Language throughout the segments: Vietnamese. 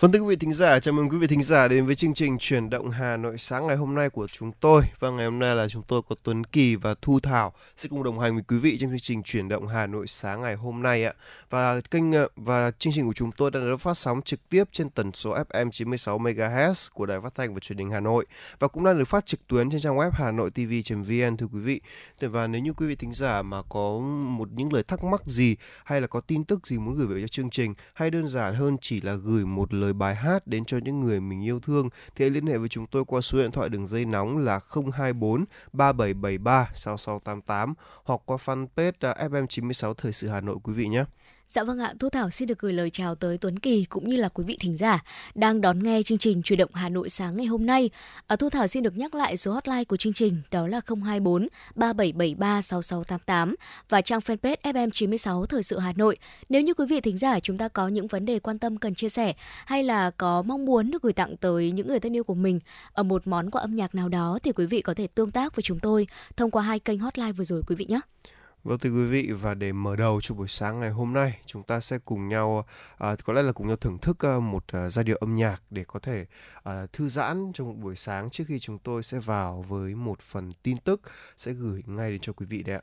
Vâng thưa quý vị thính giả, chào mừng quý vị thính giả đến với chương trình Chuyển động Hà Nội sáng ngày hôm nay của chúng tôi. Và ngày hôm nay là chúng tôi có Tuấn Kỳ và Thu Thảo sẽ cùng đồng hành với quý vị trong chương trình Chuyển động Hà Nội sáng ngày hôm nay ạ. Và kênh ờ, và chương trình của chúng tôi đang được phát sóng trực tiếp trên tần số FM 96 MHz của Đài Phát thanh và Truyền hình Hà Nội và cũng đang được phát trực tuyến trên trang web hà nội tv.vn thưa quý vị. Và nếu như quý vị thính giả mà có một những lời thắc mắc gì hay là có tin tức gì muốn gửi về cho chương trình hay đơn giản hơn chỉ là gửi một lời bài hát đến cho những người mình yêu thương, thì hãy liên hệ với chúng tôi qua số điện thoại đường dây nóng là 024 3773 6688 hoặc qua fanpage à, FM96 Thời sự Hà Nội quý vị nhé. Dạ vâng ạ, Thu Thảo xin được gửi lời chào tới Tuấn Kỳ cũng như là quý vị thính giả đang đón nghe chương trình Chuyển động Hà Nội sáng ngày hôm nay. À, Thu Thảo xin được nhắc lại số hotline của chương trình đó là 024 3773 6688 và trang fanpage FM96 Thời sự Hà Nội. Nếu như quý vị thính giả chúng ta có những vấn đề quan tâm cần chia sẻ hay là có mong muốn được gửi tặng tới những người thân yêu của mình ở một món quà âm nhạc nào đó thì quý vị có thể tương tác với chúng tôi thông qua hai kênh hotline vừa rồi quý vị nhé. Vâng thưa quý vị và để mở đầu cho buổi sáng ngày hôm nay chúng ta sẽ cùng nhau à, có lẽ là cùng nhau thưởng thức à, một à, giai điệu âm nhạc để có thể à, thư giãn trong một buổi sáng trước khi chúng tôi sẽ vào với một phần tin tức sẽ gửi ngay đến cho quý vị đấy ạ.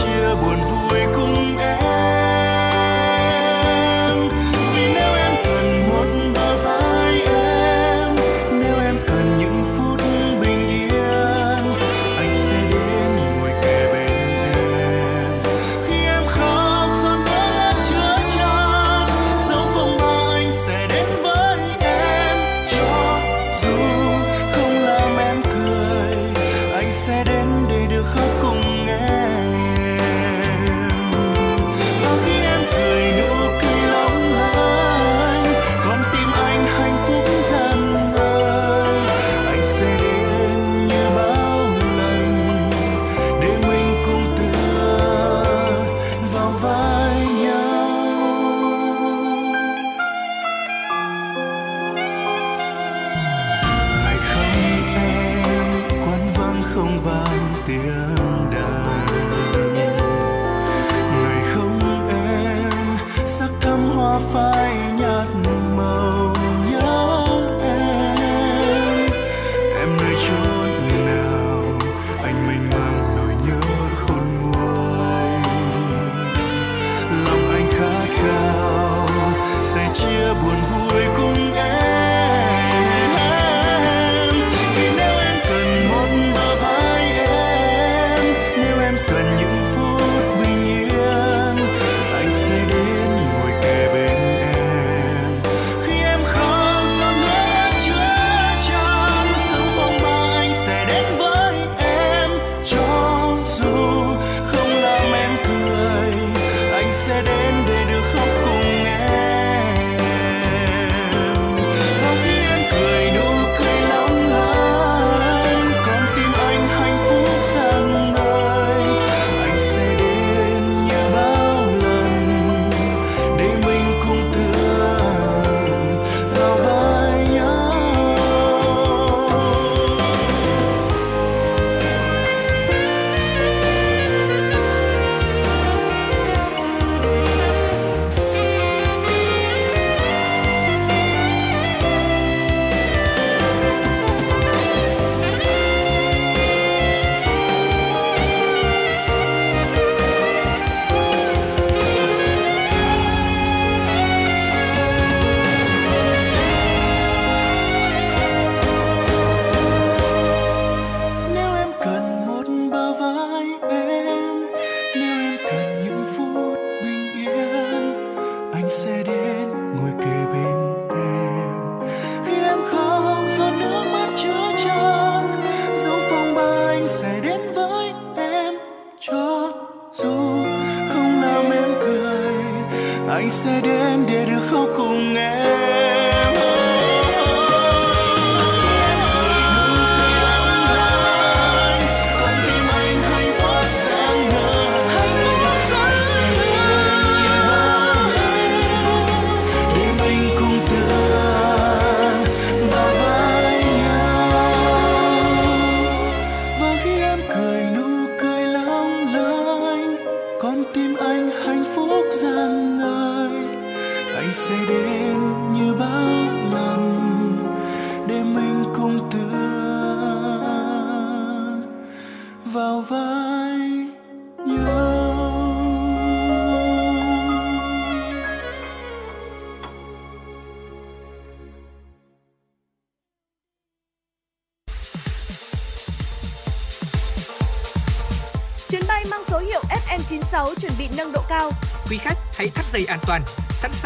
chia buồn vui cùng em.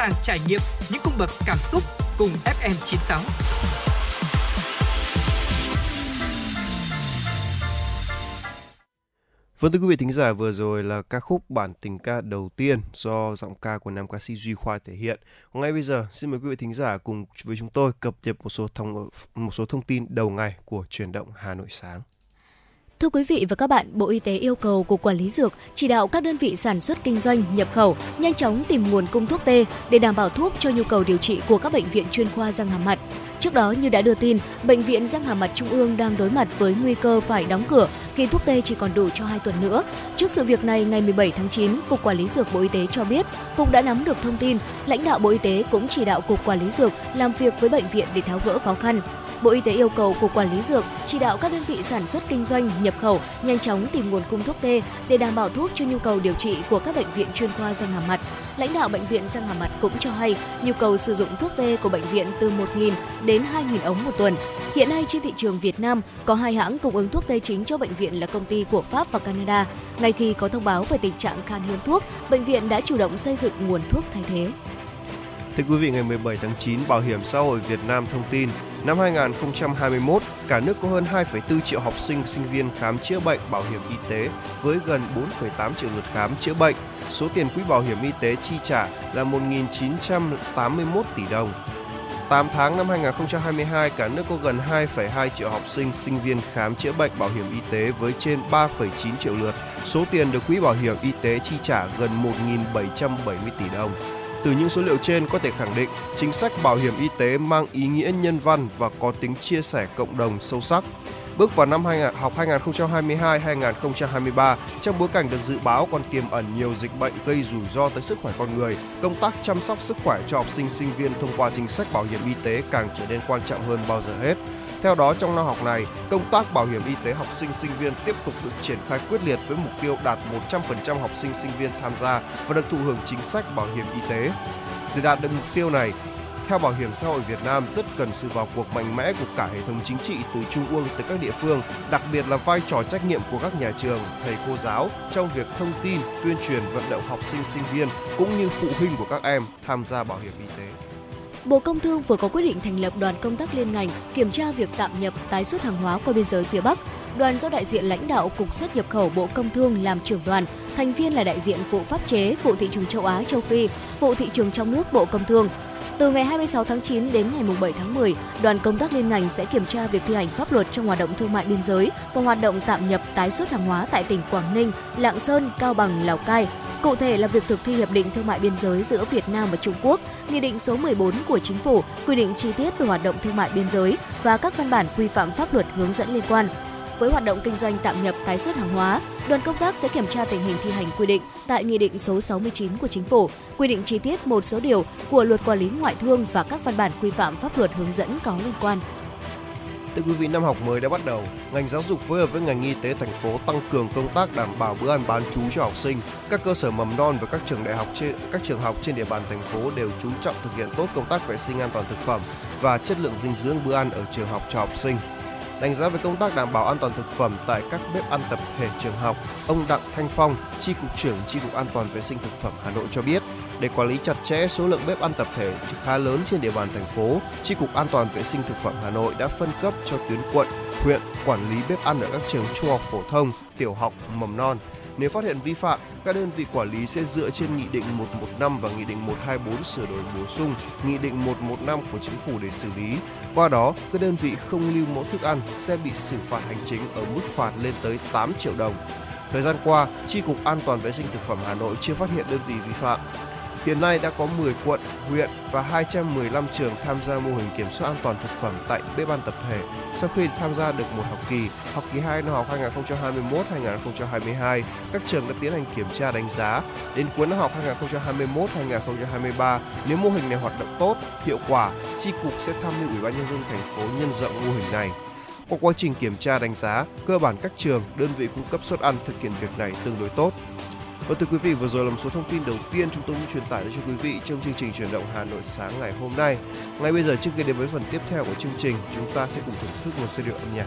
Sàng trải nghiệm những cung bậc cảm xúc cùng FM 96. Vâng thưa quý vị thính giả, vừa rồi là ca khúc bản tình ca đầu tiên do giọng ca của nam ca sĩ Duy Khoa thể hiện. Ngay bây giờ, xin mời quý vị thính giả cùng với chúng tôi cập nhật một số thông, một số thông tin đầu ngày của truyền động Hà Nội sáng. Thưa quý vị và các bạn, Bộ Y tế yêu cầu Cục Quản lý Dược chỉ đạo các đơn vị sản xuất kinh doanh, nhập khẩu nhanh chóng tìm nguồn cung thuốc tê để đảm bảo thuốc cho nhu cầu điều trị của các bệnh viện chuyên khoa răng hàm mặt. Trước đó như đã đưa tin, bệnh viện răng hàm mặt Trung ương đang đối mặt với nguy cơ phải đóng cửa khi thuốc tê chỉ còn đủ cho 2 tuần nữa. Trước sự việc này, ngày 17 tháng 9, Cục Quản lý Dược Bộ Y tế cho biết, Cục đã nắm được thông tin, lãnh đạo Bộ Y tế cũng chỉ đạo Cục Quản lý Dược làm việc với bệnh viện để tháo gỡ khó khăn. Bộ Y tế yêu cầu Cục Quản lý Dược chỉ đạo các đơn vị sản xuất kinh doanh, nhập khẩu nhanh chóng tìm nguồn cung thuốc tê để đảm bảo thuốc cho nhu cầu điều trị của các bệnh viện chuyên khoa răng hàm mặt. Lãnh đạo bệnh viện răng hàm mặt cũng cho hay nhu cầu sử dụng thuốc tê của bệnh viện từ 1.000 đến 2.000 ống một tuần. Hiện nay trên thị trường Việt Nam có hai hãng cung ứng thuốc tê chính cho bệnh viện là công ty của Pháp và Canada. Ngay khi có thông báo về tình trạng khan hiếm thuốc, bệnh viện đã chủ động xây dựng nguồn thuốc thay thế. Thưa quý vị, ngày 17 tháng 9, Bảo hiểm xã hội Việt Nam thông tin Năm 2021, cả nước có hơn 2,4 triệu học sinh, sinh viên khám chữa bệnh bảo hiểm y tế với gần 4,8 triệu lượt khám chữa bệnh. Số tiền quỹ bảo hiểm y tế chi trả là 1.981 tỷ đồng. 8 tháng năm 2022, cả nước có gần 2,2 triệu học sinh, sinh viên khám chữa bệnh bảo hiểm y tế với trên 3,9 triệu lượt. Số tiền được quỹ bảo hiểm y tế chi trả gần 1.770 tỷ đồng. Từ những số liệu trên có thể khẳng định chính sách bảo hiểm y tế mang ý nghĩa nhân văn và có tính chia sẻ cộng đồng sâu sắc. Bước vào năm học 2022-2023, trong bối cảnh được dự báo còn tiềm ẩn nhiều dịch bệnh gây rủi ro tới sức khỏe con người, công tác chăm sóc sức khỏe cho học sinh sinh viên thông qua chính sách bảo hiểm y tế càng trở nên quan trọng hơn bao giờ hết. Theo đó, trong năm học này, công tác bảo hiểm y tế học sinh sinh viên tiếp tục được triển khai quyết liệt với mục tiêu đạt 100% học sinh sinh viên tham gia và được thụ hưởng chính sách bảo hiểm y tế. Để đạt được mục tiêu này, theo Bảo hiểm xã hội Việt Nam rất cần sự vào cuộc mạnh mẽ của cả hệ thống chính trị từ trung ương tới các địa phương, đặc biệt là vai trò trách nhiệm của các nhà trường, thầy cô giáo trong việc thông tin, tuyên truyền vận động học sinh sinh viên cũng như phụ huynh của các em tham gia bảo hiểm y tế. Bộ Công Thương vừa có quyết định thành lập đoàn công tác liên ngành kiểm tra việc tạm nhập tái xuất hàng hóa qua biên giới phía Bắc. Đoàn do đại diện lãnh đạo Cục xuất nhập khẩu Bộ Công Thương làm trưởng đoàn, thành viên là đại diện vụ pháp chế, vụ thị trường châu Á châu Phi, vụ thị trường trong nước Bộ Công Thương. Từ ngày 26 tháng 9 đến ngày 7 tháng 10, đoàn công tác liên ngành sẽ kiểm tra việc thi hành pháp luật trong hoạt động thương mại biên giới và hoạt động tạm nhập tái xuất hàng hóa tại tỉnh Quảng Ninh, Lạng Sơn, Cao Bằng, Lào Cai, Cụ thể là việc thực thi hiệp định thương mại biên giới giữa Việt Nam và Trung Quốc, Nghị định số 14 của Chính phủ quy định chi tiết về hoạt động thương mại biên giới và các văn bản quy phạm pháp luật hướng dẫn liên quan. Với hoạt động kinh doanh tạm nhập tái xuất hàng hóa, đoàn công tác sẽ kiểm tra tình hình thi hành quy định tại Nghị định số 69 của Chính phủ, quy định chi tiết một số điều của Luật Quản lý Ngoại thương và các văn bản quy phạm pháp luật hướng dẫn có liên quan. Thưa quý vị, năm học mới đã bắt đầu, ngành giáo dục phối hợp với ngành y tế thành phố tăng cường công tác đảm bảo bữa ăn bán trú cho học sinh. Các cơ sở mầm non và các trường đại học trên các trường học trên địa bàn thành phố đều chú trọng thực hiện tốt công tác vệ sinh an toàn thực phẩm và chất lượng dinh dưỡng bữa ăn ở trường học cho học sinh. Đánh giá về công tác đảm bảo an toàn thực phẩm tại các bếp ăn tập thể trường học, ông Đặng Thanh Phong, Chi cục trưởng Chi cục An toàn vệ sinh thực phẩm Hà Nội cho biết, để quản lý chặt chẽ số lượng bếp ăn tập thể khá lớn trên địa bàn thành phố, Chi cục An toàn vệ sinh thực phẩm Hà Nội đã phân cấp cho tuyến quận, huyện quản lý bếp ăn ở các trường trung học phổ thông, tiểu học, mầm non. Nếu phát hiện vi phạm, các đơn vị quản lý sẽ dựa trên Nghị định 115 và Nghị định 124 sửa đổi bổ sung Nghị định 115 của Chính phủ để xử lý. Qua đó, các đơn vị không lưu mẫu thức ăn sẽ bị xử phạt hành chính ở mức phạt lên tới 8 triệu đồng. Thời gian qua, Tri Cục An toàn vệ sinh thực phẩm Hà Nội chưa phát hiện đơn vị vi phạm. Hiện nay đã có 10 quận, huyện và 215 trường tham gia mô hình kiểm soát an toàn thực phẩm tại bếp ăn tập thể sau khi tham gia được một học kỳ. Học kỳ 2 năm học 2021-2022, các trường đã tiến hành kiểm tra đánh giá. Đến cuối năm học 2021-2023, nếu mô hình này hoạt động tốt, hiệu quả, chi cục sẽ tham mưu Ủy ban nhân dân thành phố nhân rộng mô hình này. Qua quá trình kiểm tra đánh giá, cơ bản các trường, đơn vị cung cấp suất ăn thực hiện việc này tương đối tốt. Và thưa quý vị, vừa rồi là một số thông tin đầu tiên chúng tôi muốn truyền tải đến cho quý vị trong chương trình chuyển động Hà Nội sáng ngày hôm nay. Ngay bây giờ trước khi đến với phần tiếp theo của chương trình, chúng ta sẽ cùng thưởng thức một giai điệu âm nhạc.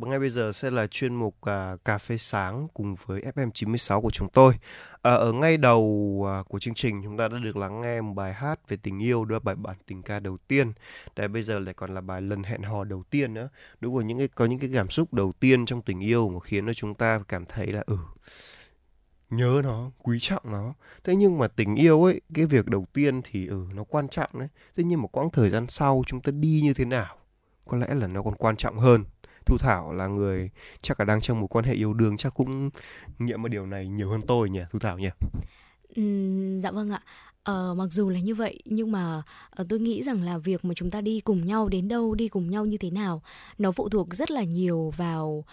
ngay bây giờ sẽ là chuyên mục à, cà phê sáng cùng với FM 96 của chúng tôi. À, ở ngay đầu à, của chương trình chúng ta đã được lắng nghe một bài hát về tình yêu, đó là bài bản tình ca đầu tiên. Để bây giờ lại còn là bài lần hẹn hò đầu tiên nữa. Đúng rồi những cái có những cái cảm xúc đầu tiên trong tình yêu mà khiến cho chúng ta cảm thấy là ừ nhớ nó quý trọng nó thế nhưng mà tình yêu ấy cái việc đầu tiên thì ừ nó quan trọng đấy thế nhưng mà quãng thời gian sau chúng ta đi như thế nào có lẽ là nó còn quan trọng hơn thu thảo là người chắc là đang trong một quan hệ yêu đương chắc cũng nghiệm một điều này nhiều hơn tôi nhỉ thu thảo nhỉ? Ừ, dạ vâng ạ. Ờ, mặc dù là như vậy nhưng mà uh, tôi nghĩ rằng là việc mà chúng ta đi cùng nhau đến đâu đi cùng nhau như thế nào nó phụ thuộc rất là nhiều vào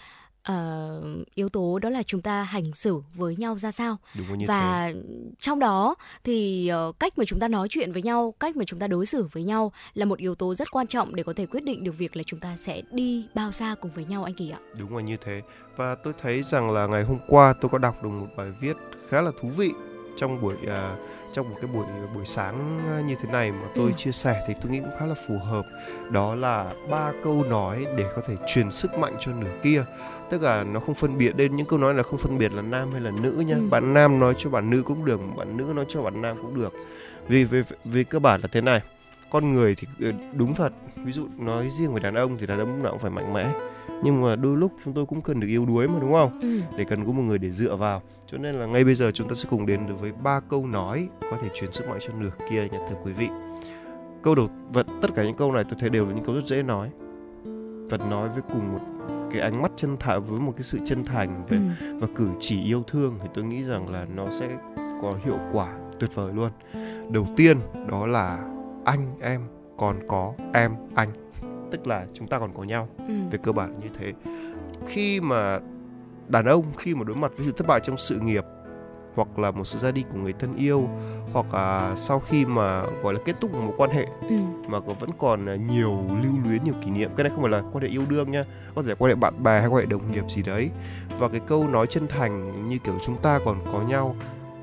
uh, yếu tố đó là chúng ta hành xử với nhau ra sao. Và thế. trong đó thì uh, cách mà chúng ta nói chuyện với nhau cách mà chúng ta đối xử với nhau là một yếu tố rất quan trọng để có thể quyết định được việc là chúng ta sẽ đi bao xa cùng với nhau anh kỳ ạ. Đúng là như thế. Và tôi thấy rằng là ngày hôm qua tôi có đọc được một bài viết khá là thú vị trong buổi uh, trong một cái buổi buổi sáng như thế này mà tôi ừ. chia sẻ thì tôi nghĩ cũng khá là phù hợp. Đó là ba câu nói để có thể truyền sức mạnh cho nửa kia tức là nó không phân biệt đến những câu nói là không phân biệt là nam hay là nữ nha. Ừ. bạn nam nói cho bạn nữ cũng được bạn nữ nói cho bạn nam cũng được. Vì vì vì cơ bản là thế này con người thì ừ, đúng thật. Ví dụ nói riêng về đàn ông thì đàn ông lúc nào cũng phải mạnh mẽ. Nhưng mà đôi lúc chúng tôi cũng cần được yêu đuối mà đúng không? Ừ. để cần có một người để dựa vào. Cho nên là ngay bây giờ chúng ta sẽ cùng đến với ba câu nói có thể truyền sức mạnh cho nửa kia nha thưa quý vị. Câu đầu và tất cả những câu này tôi thấy đều là những câu rất dễ nói. Và nói với cùng một cái ánh mắt chân thành với một cái sự chân thành về ừ. và cử chỉ yêu thương thì tôi nghĩ rằng là nó sẽ có hiệu quả tuyệt vời luôn đầu tiên đó là anh em còn có em anh tức là chúng ta còn có nhau ừ. về cơ bản như thế khi mà đàn ông khi mà đối mặt với sự thất bại trong sự nghiệp hoặc là một sự ra đi của người thân yêu hoặc là sau khi mà gọi là kết thúc một mối quan hệ ừ. mà có vẫn còn nhiều lưu luyến nhiều kỷ niệm. Cái này không phải là quan hệ yêu đương nha có thể là quan hệ bạn bè hay quan hệ đồng nghiệp gì đấy. Và cái câu nói chân thành như kiểu chúng ta còn có nhau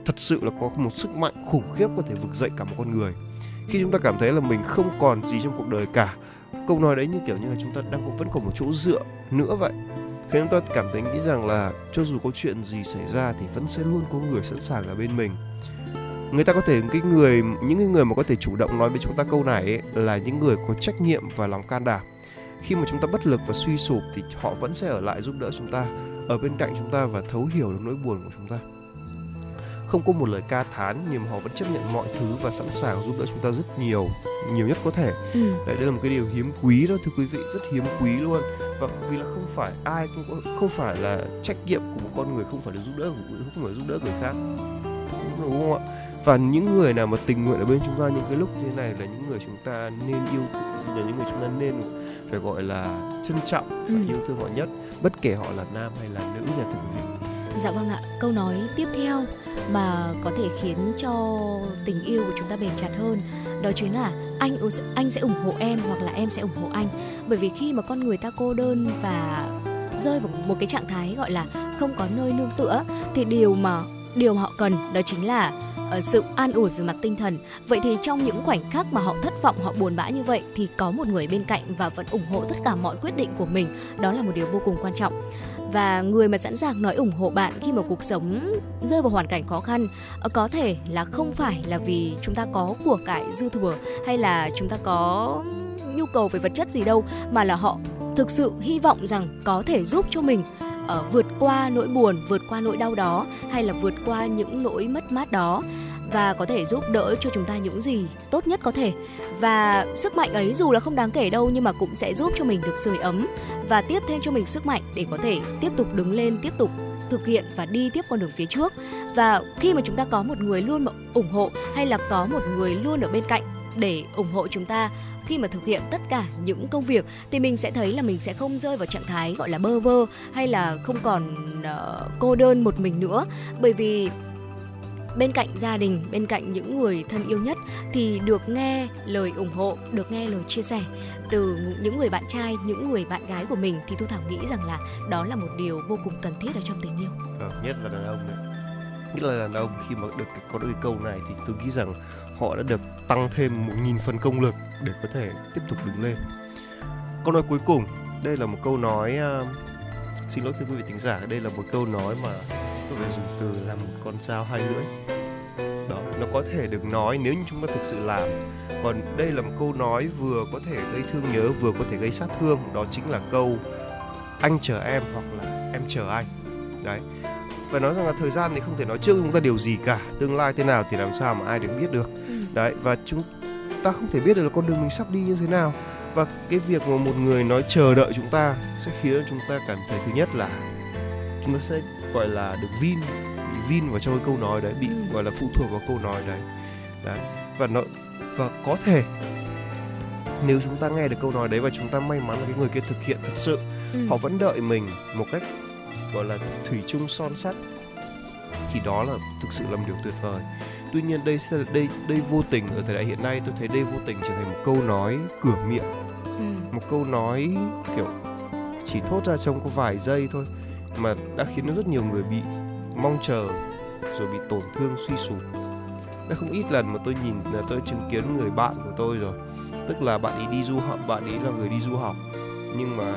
thật sự là có một sức mạnh khủng khiếp có thể vực dậy cả một con người. Khi chúng ta cảm thấy là mình không còn gì trong cuộc đời cả câu nói đấy như kiểu như là chúng ta đang vẫn còn một chỗ dựa nữa vậy thế chúng ta cảm thấy nghĩ rằng là cho dù có chuyện gì xảy ra thì vẫn sẽ luôn có người sẵn sàng ở bên mình. Người ta có thể cái người những người mà có thể chủ động nói với chúng ta câu này ấy, là những người có trách nhiệm và lòng can đảm. Khi mà chúng ta bất lực và suy sụp thì họ vẫn sẽ ở lại giúp đỡ chúng ta ở bên cạnh chúng ta và thấu hiểu được nỗi buồn của chúng ta. Không có một lời ca thán nhưng mà họ vẫn chấp nhận mọi thứ và sẵn sàng giúp đỡ chúng ta rất nhiều nhiều nhất có thể. Ừ. đấy đây là một cái điều hiếm quý đó thưa quý vị rất hiếm quý luôn và vì là không phải ai cũng có, không phải là trách nhiệm của một con người không phải là giúp đỡ không phải giúp đỡ người khác. Đúng không ạ? Và những người nào mà tình nguyện ở bên chúng ta những cái lúc như thế này là những người chúng ta nên yêu là những người chúng ta nên phải gọi là trân trọng và ừ. yêu thương họ nhất bất kể họ là nam hay là nữ nhà quý vị Dạ vâng ạ, câu nói tiếp theo mà có thể khiến cho tình yêu của chúng ta bền chặt hơn đó chính là anh anh sẽ ủng hộ em hoặc là em sẽ ủng hộ anh. Bởi vì khi mà con người ta cô đơn và rơi vào một cái trạng thái gọi là không có nơi nương tựa thì điều mà điều mà họ cần đó chính là uh, sự an ủi về mặt tinh thần. Vậy thì trong những khoảnh khắc mà họ thất vọng, họ buồn bã như vậy thì có một người bên cạnh và vẫn ủng hộ tất cả mọi quyết định của mình, đó là một điều vô cùng quan trọng và người mà sẵn sàng nói ủng hộ bạn khi mà cuộc sống rơi vào hoàn cảnh khó khăn ờ, có thể là không phải là vì chúng ta có của cải dư thừa hay là chúng ta có nhu cầu về vật chất gì đâu mà là họ thực sự hy vọng rằng có thể giúp cho mình uh, vượt qua nỗi buồn, vượt qua nỗi đau đó hay là vượt qua những nỗi mất mát đó và có thể giúp đỡ cho chúng ta những gì tốt nhất có thể. Và sức mạnh ấy dù là không đáng kể đâu nhưng mà cũng sẽ giúp cho mình được sưởi ấm và tiếp thêm cho mình sức mạnh để có thể tiếp tục đứng lên tiếp tục thực hiện và đi tiếp con đường phía trước. Và khi mà chúng ta có một người luôn ủng hộ hay là có một người luôn ở bên cạnh để ủng hộ chúng ta khi mà thực hiện tất cả những công việc thì mình sẽ thấy là mình sẽ không rơi vào trạng thái gọi là bơ vơ hay là không còn uh, cô đơn một mình nữa. Bởi vì bên cạnh gia đình bên cạnh những người thân yêu nhất thì được nghe lời ủng hộ được nghe lời chia sẻ từ những người bạn trai những người bạn gái của mình thì thu thảo nghĩ rằng là đó là một điều vô cùng cần thiết ở trong tình yêu. Ừ, nhất là đàn ông đấy. Nhất là đàn ông khi mà được có được cái câu này thì tôi nghĩ rằng họ đã được tăng thêm một nghìn phần công lực để có thể tiếp tục đứng lên. Câu nói cuối cùng đây là một câu nói uh, xin lỗi thưa quý vị thính giả đây là một câu nói mà tôi phải dùng từ là một con dao hai lưỡi. Đó nó có thể được nói nếu như chúng ta thực sự làm. Còn đây là một câu nói vừa có thể gây thương nhớ vừa có thể gây sát thương. Đó chính là câu anh chờ em hoặc là em chờ anh đấy. Phải nói rằng là thời gian thì không thể nói trước chúng ta điều gì cả tương lai thế nào thì làm sao mà ai được biết được. Ừ. đấy và chúng ta không thể biết được là con đường mình sắp đi như thế nào và cái việc mà một người nói chờ đợi chúng ta sẽ khiến chúng ta cảm thấy thứ nhất là chúng ta sẽ gọi là được vin bị vin vào trong cái câu nói đấy bị ừ. gọi là phụ thuộc vào câu nói đấy đấy và nó và có thể nếu chúng ta nghe được câu nói đấy và chúng ta may mắn là cái người kia thực hiện thật sự ừ. họ vẫn đợi mình một cách gọi là thủy chung son sắt thì đó là thực sự là một điều tuyệt vời tuy nhiên đây sẽ đây đây vô tình ở thời đại hiện nay tôi thấy đây vô tình trở thành một câu nói cửa miệng. Ừ. một câu nói kiểu chỉ thốt ra trong có vài giây thôi mà đã khiến rất nhiều người bị mong chờ rồi bị tổn thương suy sụp. Đã không ít lần mà tôi nhìn là tôi chứng kiến người bạn của tôi rồi. Tức là bạn ấy đi du học bạn ấy là người đi du học. Nhưng mà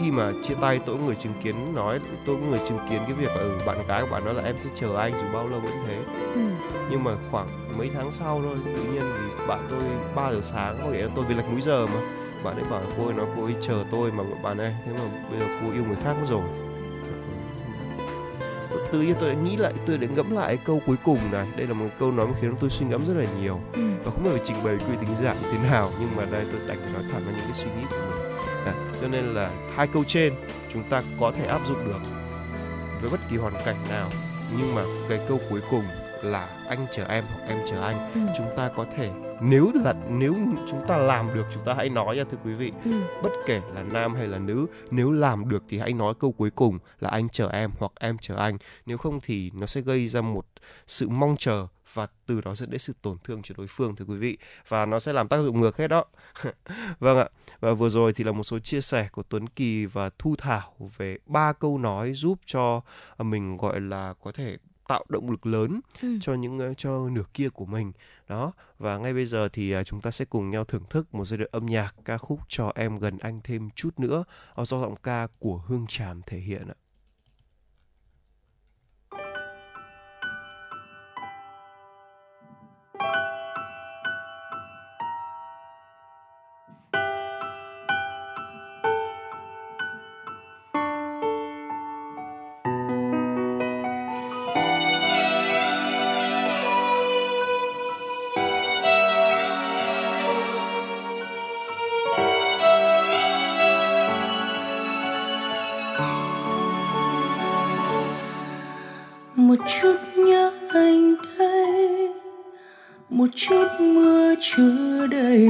khi mà chia tay tôi có người chứng kiến nói tôi có người chứng kiến cái việc là ừ, bạn gái của bạn nói là em sẽ chờ anh dù bao lâu vẫn thế. Ừ. nhưng mà khoảng mấy tháng sau thôi tự nhiên thì bạn tôi 3 giờ sáng có nghĩa tôi vì lệch múi giờ mà. Bạn ấy bảo cô ấy nói cô ấy chờ tôi mà bạn ấy thế mà bây giờ cô yêu người khác rồi. Tự nhiên tôi đã nghĩ lại tôi đã ngẫm lại câu cuối cùng này. Đây là một câu nói mà khiến tôi suy ngẫm rất là nhiều. Ừ. và không phải trình bày quy tính dạng thế nào nhưng mà đây tôi đành nói thẳng là những cái suy nghĩ của mình. À, cho nên là hai câu trên chúng ta có thể áp dụng được với bất kỳ hoàn cảnh nào. Nhưng mà cái câu cuối cùng là anh chờ em hoặc em chờ anh. Ừ. chúng ta có thể nếu là nếu chúng ta làm được chúng ta hãy nói nha thưa quý vị. Ừ. bất kể là nam hay là nữ nếu làm được thì hãy nói câu cuối cùng là anh chờ em hoặc em chờ anh. Nếu không thì nó sẽ gây ra một sự mong chờ và từ đó dẫn đến sự tổn thương cho đối phương thưa quý vị. Và nó sẽ làm tác dụng ngược hết đó. Vâng ạ. Và vừa rồi thì là một số chia sẻ của Tuấn Kỳ và Thu Thảo về ba câu nói giúp cho mình gọi là có thể tạo động lực lớn ừ. cho những ờ, cho nửa kia của mình đó và ngay bây giờ thì ờ, chúng ta sẽ cùng nhau thưởng thức một giai đoạn âm nhạc ca khúc cho em gần anh thêm chút nữa do giọng ca của Hương Tràm thể hiện ạ. Chút nhớ anh đây. Một chút mưa chưa đầy,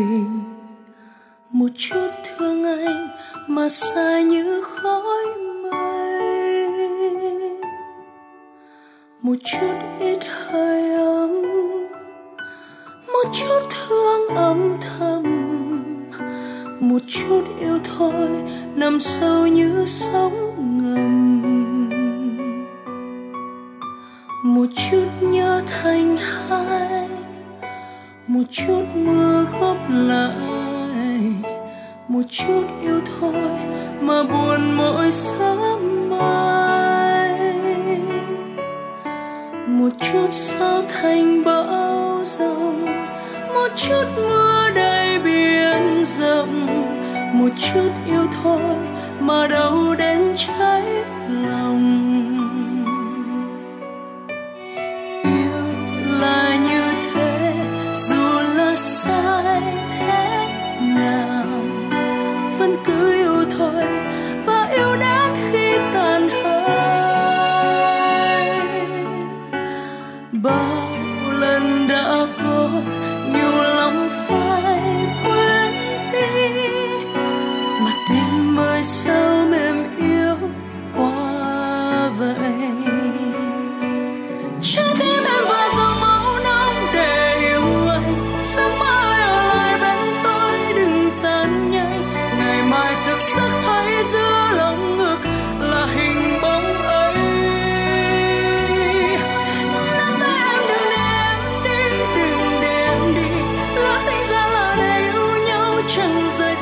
một chút thương anh mà xa như khói mây. Một chút ít hơi ấm, một chút thương âm thầm, một chút yêu thôi nằm sâu như sóng.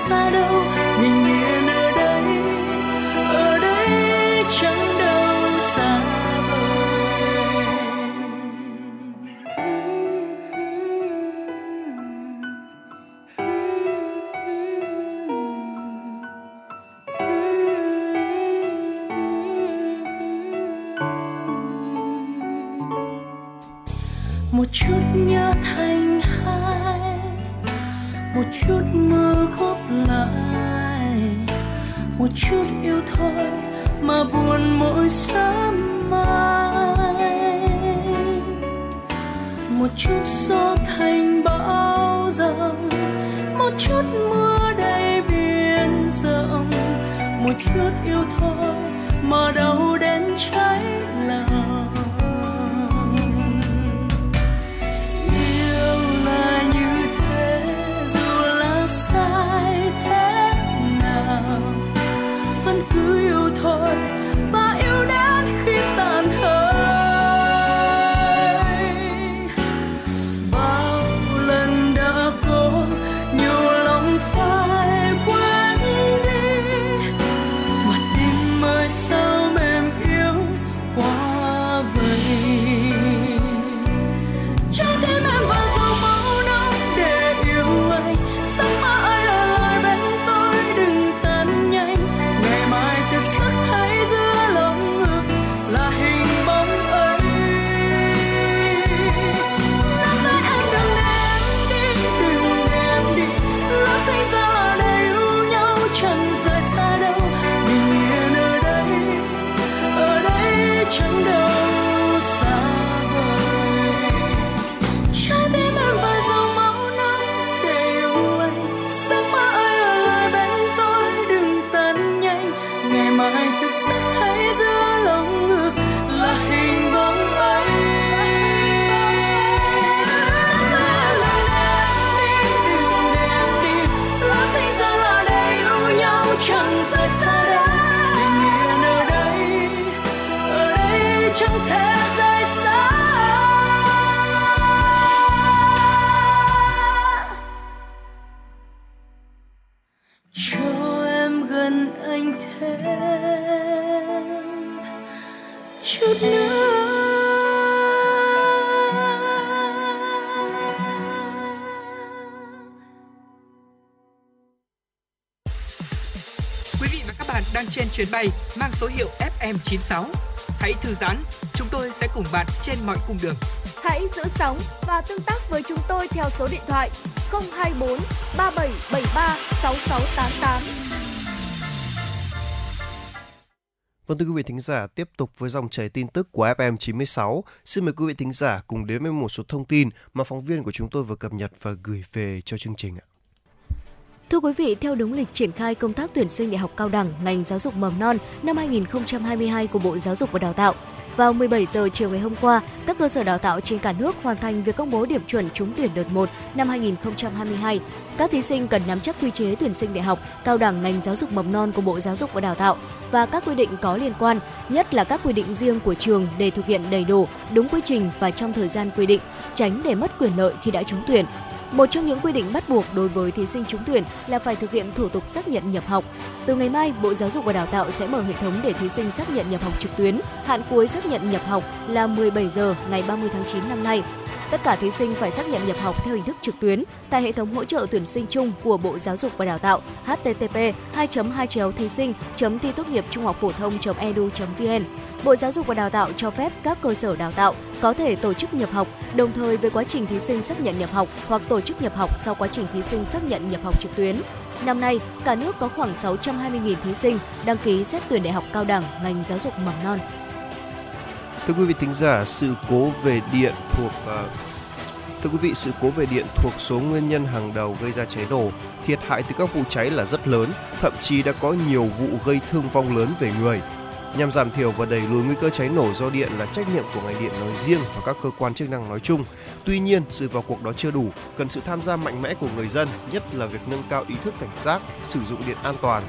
Xa đâu FM96. Hãy thư giãn, chúng tôi sẽ cùng bạn trên mọi cung đường. Hãy giữ sóng và tương tác với chúng tôi theo số điện thoại 024 3773 6688. Vâng thưa quý vị thính giả, tiếp tục với dòng chảy tin tức của FM 96. Xin mời quý vị thính giả cùng đến với một số thông tin mà phóng viên của chúng tôi vừa cập nhật và gửi về cho chương trình ạ. Thưa quý vị, theo đúng lịch triển khai công tác tuyển sinh đại học cao đẳng ngành giáo dục mầm non năm 2022 của Bộ Giáo dục và Đào tạo, vào 17 giờ chiều ngày hôm qua, các cơ sở đào tạo trên cả nước hoàn thành việc công bố điểm chuẩn trúng tuyển đợt 1 năm 2022. Các thí sinh cần nắm chắc quy chế tuyển sinh đại học, cao đẳng ngành giáo dục mầm non của Bộ Giáo dục và Đào tạo và các quy định có liên quan, nhất là các quy định riêng của trường để thực hiện đầy đủ, đúng quy trình và trong thời gian quy định, tránh để mất quyền lợi khi đã trúng tuyển. Một trong những quy định bắt buộc đối với thí sinh trúng tuyển là phải thực hiện thủ tục xác nhận nhập học. Từ ngày mai, Bộ Giáo dục và Đào tạo sẽ mở hệ thống để thí sinh xác nhận nhập học trực tuyến. Hạn cuối xác nhận nhập học là 17 giờ ngày 30 tháng 9 năm nay. Tất cả thí sinh phải xác nhận nhập học theo hình thức trực tuyến tại hệ thống hỗ trợ tuyển sinh chung của Bộ Giáo dục và Đào tạo http 2 2 thí sinh thi tốt nghiệp trung học phổ thông edu vn Bộ Giáo dục và Đào tạo cho phép các cơ sở đào tạo có thể tổ chức nhập học đồng thời với quá trình thí sinh xác nhận nhập học hoặc tổ chức nhập học sau quá trình thí sinh xác nhận nhập học trực tuyến. Năm nay, cả nước có khoảng 620.000 thí sinh đăng ký xét tuyển đại học cao đẳng ngành giáo dục mầm non. Thưa quý vị thính giả, sự cố về điện thuộc uh, Thưa quý vị, sự cố về điện thuộc số nguyên nhân hàng đầu gây ra cháy nổ. Thiệt hại từ các vụ cháy là rất lớn, thậm chí đã có nhiều vụ gây thương vong lớn về người. Nhằm giảm thiểu và đẩy lùi nguy cơ cháy nổ do điện là trách nhiệm của ngành điện nói riêng và các cơ quan chức năng nói chung. Tuy nhiên, sự vào cuộc đó chưa đủ, cần sự tham gia mạnh mẽ của người dân, nhất là việc nâng cao ý thức cảnh giác, sử dụng điện an toàn.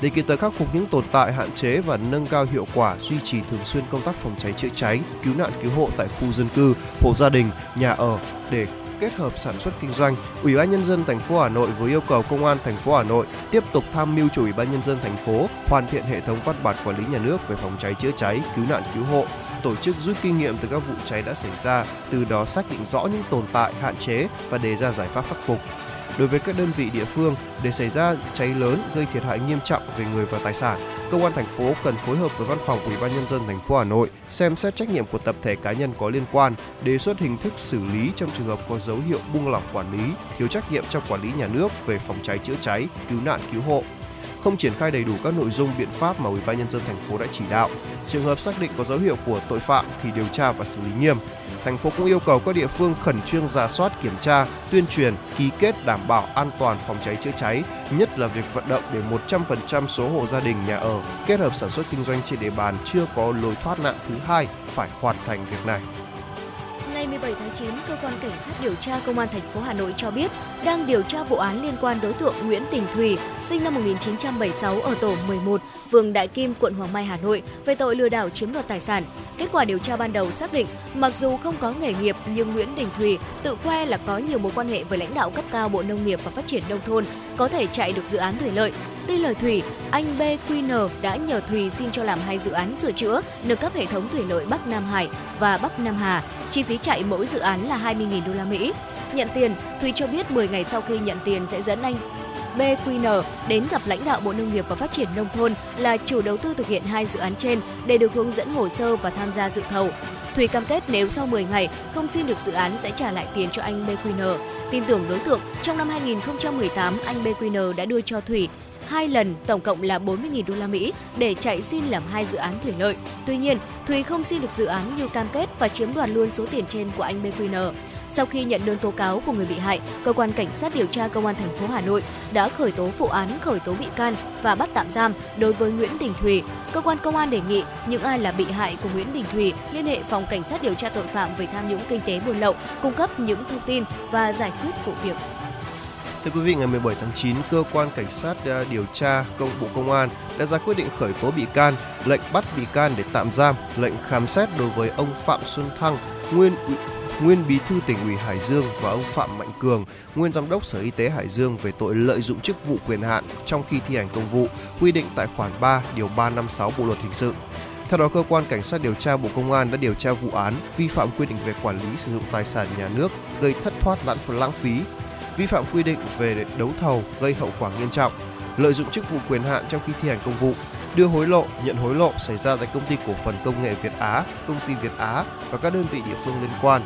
Để kịp thời khắc phục những tồn tại hạn chế và nâng cao hiệu quả duy trì thường xuyên công tác phòng cháy chữa cháy, cứu nạn cứu hộ tại khu dân cư, hộ gia đình, nhà ở để kết hợp sản xuất kinh doanh, Ủy ban nhân dân thành phố Hà Nội vừa yêu cầu Công an thành phố Hà Nội tiếp tục tham mưu cho Ủy ban nhân dân thành phố hoàn thiện hệ thống văn bản quản lý nhà nước về phòng cháy chữa cháy, cứu nạn cứu hộ, tổ chức rút kinh nghiệm từ các vụ cháy đã xảy ra, từ đó xác định rõ những tồn tại, hạn chế và đề ra giải pháp khắc phục đối với các đơn vị địa phương để xảy ra cháy lớn gây thiệt hại nghiêm trọng về người và tài sản. Công an thành phố cần phối hợp với Văn phòng Ủy ban nhân dân thành phố Hà Nội xem xét trách nhiệm của tập thể cá nhân có liên quan, đề xuất hình thức xử lý trong trường hợp có dấu hiệu buông lỏng quản lý, thiếu trách nhiệm trong quản lý nhà nước về phòng cháy chữa cháy, cứu nạn cứu hộ, không triển khai đầy đủ các nội dung biện pháp mà Ủy ban nhân dân thành phố đã chỉ đạo. Trường hợp xác định có dấu hiệu của tội phạm thì điều tra và xử lý nghiêm. Thành phố cũng yêu cầu các địa phương khẩn trương ra soát, kiểm tra, tuyên truyền, ký kết đảm bảo an toàn phòng cháy chữa cháy, nhất là việc vận động để 100% số hộ gia đình nhà ở kết hợp sản xuất kinh doanh trên địa bàn chưa có lối thoát nạn thứ hai phải hoàn thành việc này. 9, cơ quan cảnh sát điều tra công an thành phố Hà Nội cho biết đang điều tra vụ án liên quan đối tượng Nguyễn Đình Thùy, sinh năm 1976 ở tổ 11, phường Đại Kim, quận Hoàng Mai, Hà Nội về tội lừa đảo chiếm đoạt tài sản. Kết quả điều tra ban đầu xác định, mặc dù không có nghề nghiệp nhưng Nguyễn Đình Thùy tự khoe là có nhiều mối quan hệ với lãnh đạo cấp cao Bộ Nông nghiệp và Phát triển nông thôn, có thể chạy được dự án thủy lợi. Tin lời Thủy, anh BQN đã nhờ Thùy xin cho làm hai dự án sửa chữa, nâng cấp hệ thống thủy lợi Bắc Nam Hải và Bắc Nam Hà. Chi phí chạy mỗi dự án là 20.000 đô la Mỹ. Nhận tiền, Thùy cho biết 10 ngày sau khi nhận tiền sẽ dẫn anh BQN đến gặp lãnh đạo Bộ Nông nghiệp và Phát triển Nông thôn là chủ đầu tư thực hiện hai dự án trên để được hướng dẫn hồ sơ và tham gia dự thầu. Thùy cam kết nếu sau 10 ngày không xin được dự án sẽ trả lại tiền cho anh BQN. Tin tưởng đối tượng, trong năm 2018, anh BQN đã đưa cho Thủy hai lần tổng cộng là 40.000 đô la Mỹ để chạy xin làm hai dự án thủy lợi. Tuy nhiên, Thùy không xin được dự án như cam kết và chiếm đoạt luôn số tiền trên của anh BQN. Sau khi nhận đơn tố cáo của người bị hại, cơ quan cảnh sát điều tra công an thành phố Hà Nội đã khởi tố vụ án khởi tố bị can và bắt tạm giam đối với Nguyễn Đình Thùy. Cơ quan công an đề nghị những ai là bị hại của Nguyễn Đình Thùy liên hệ phòng cảnh sát điều tra tội phạm về tham nhũng kinh tế buôn lậu, cung cấp những thông tin và giải quyết vụ việc. Thưa quý vị, ngày 17 tháng 9, cơ quan cảnh sát à, điều tra công bộ công an đã ra quyết định khởi tố bị can, lệnh bắt bị can để tạm giam, lệnh khám xét đối với ông Phạm Xuân Thăng, nguyên nguyên bí thư tỉnh ủy Hải Dương và ông Phạm Mạnh Cường, nguyên giám đốc Sở Y tế Hải Dương về tội lợi dụng chức vụ quyền hạn trong khi thi hành công vụ, quy định tại khoản 3 điều 356 Bộ luật hình sự. Theo đó, cơ quan cảnh sát điều tra Bộ Công an đã điều tra vụ án vi phạm quy định về quản lý sử dụng tài sản nhà nước gây thất thoát lãng phí, vi phạm quy định về đấu thầu gây hậu quả nghiêm trọng, lợi dụng chức vụ quyền hạn trong khi thi hành công vụ, đưa hối lộ, nhận hối lộ xảy ra tại công ty cổ phần công nghệ Việt Á, công ty Việt Á và các đơn vị địa phương liên quan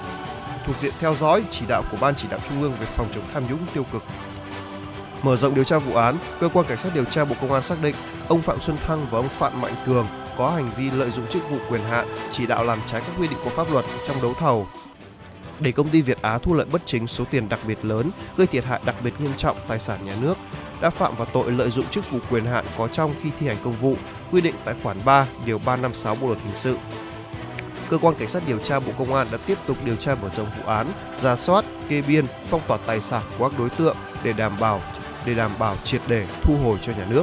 thuộc diện theo dõi chỉ đạo của Ban chỉ đạo Trung ương về phòng chống tham nhũng tiêu cực. Mở rộng điều tra vụ án, cơ quan cảnh sát điều tra Bộ Công an xác định ông Phạm Xuân Thăng và ông Phạm Mạnh Cường có hành vi lợi dụng chức vụ quyền hạn, chỉ đạo làm trái các quy định của pháp luật trong đấu thầu, để công ty Việt Á thu lợi bất chính số tiền đặc biệt lớn, gây thiệt hại đặc biệt nghiêm trọng tài sản nhà nước, đã phạm vào tội lợi dụng chức vụ quyền hạn có trong khi thi hành công vụ, quy định tại khoản 3, điều 356 Bộ luật hình sự. Cơ quan cảnh sát điều tra Bộ Công an đã tiếp tục điều tra mở rộng vụ án, ra soát, kê biên, phong tỏa tài sản của các đối tượng để đảm bảo để đảm bảo triệt để thu hồi cho nhà nước.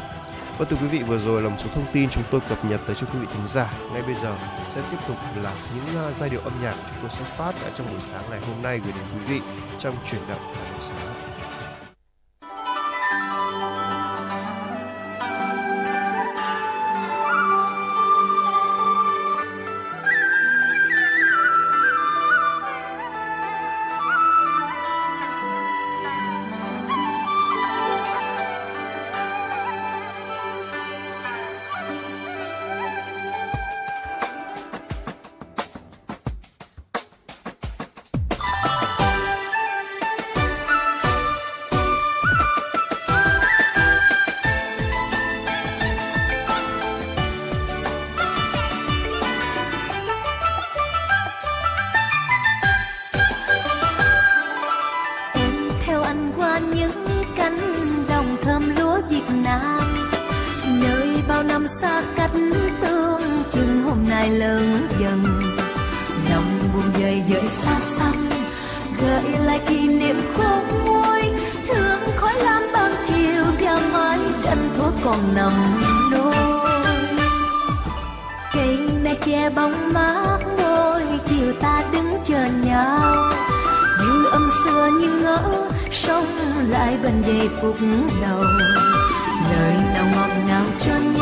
Và thưa quý vị, vừa rồi là một số thông tin chúng tôi cập nhật tới cho quý vị thính giả. Ngay bây giờ sẽ tiếp tục là những ờ, giai điệu âm nhạc chúng tôi sẽ phát trong buổi sáng ngày hôm nay gửi đến quý vị trong chuyển động sáng. Làm lúa Việt Nam. Nơi bao năm xa cách tương chừng, hôm nay lớn dần. Lòng buồn dời dời xa xăm, gợi lại kỷ niệm khóc môi. Thương khói lam ban chiều và mái tranh thuở còn nằm nôi. Cây me che bóng mát ngôi chiều ta đứng chờ nhau. Như âm xưa như ngỡ sông lại bên giây phút đầu. Lời nào ngọt ngào cho nhau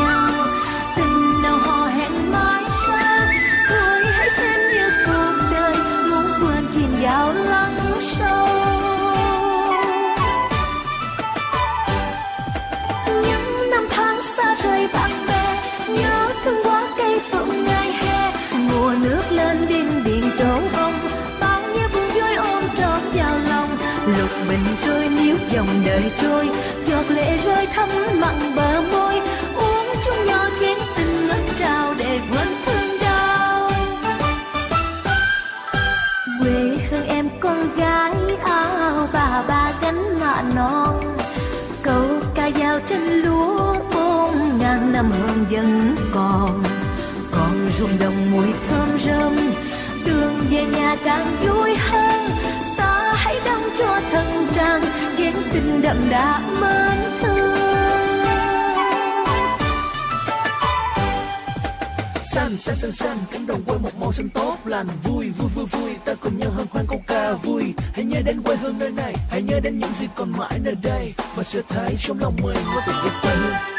dòng đời trôi, giọt lệ rơi thấm mặn bờ môi. Uống chung nhau chén tình ngất trao để quên thương đau. Quê hương em con gái áo bà ba gánh mạ non. Câu ca dao trên lúa bốn ngàn năm hương vẫn còn. Còn rung đồng mùi thơm rơm, đường về nhà càng vui hơn. Đậm đà mến thương. Xanh xanh xanh xanh, cánh đồng quê một màu xanh tốt lành. Vui vui vui vui, ta cùng nhau hân hoan câu ca vui. Hãy nhớ đến quê hương nơi này, hãy nhớ đến những gì còn mãi nơi đây. Và sẽ thấy trong lòng mình có tình yêu quê hương.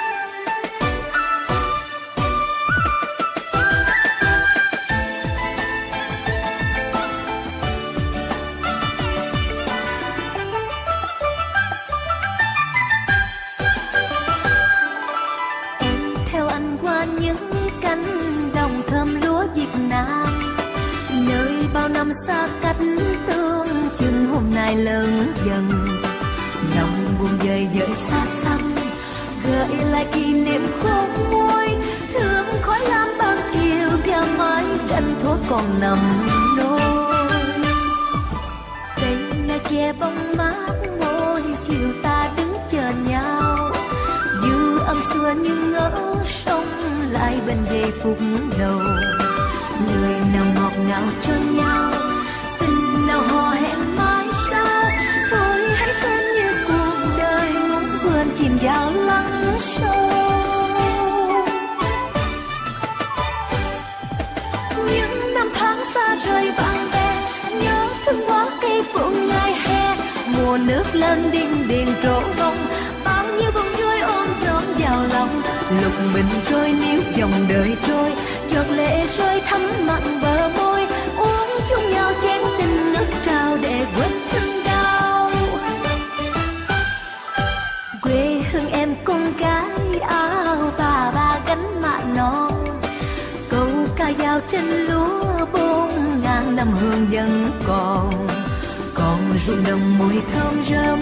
Ruộng đồng mùi thơm rơm.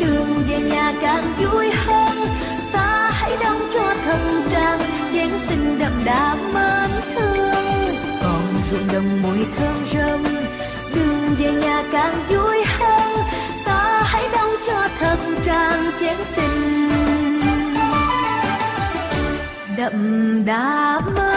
Đường về nhà càng vui hơn, ta hãy đóng cho thân trang dáng tình đậm đà mến thương. Còn ruộng đồng mùi thơm rơm, đường về nhà càng vui hơn, ta hãy đóng cho thân trang dáng tình đậm đà mến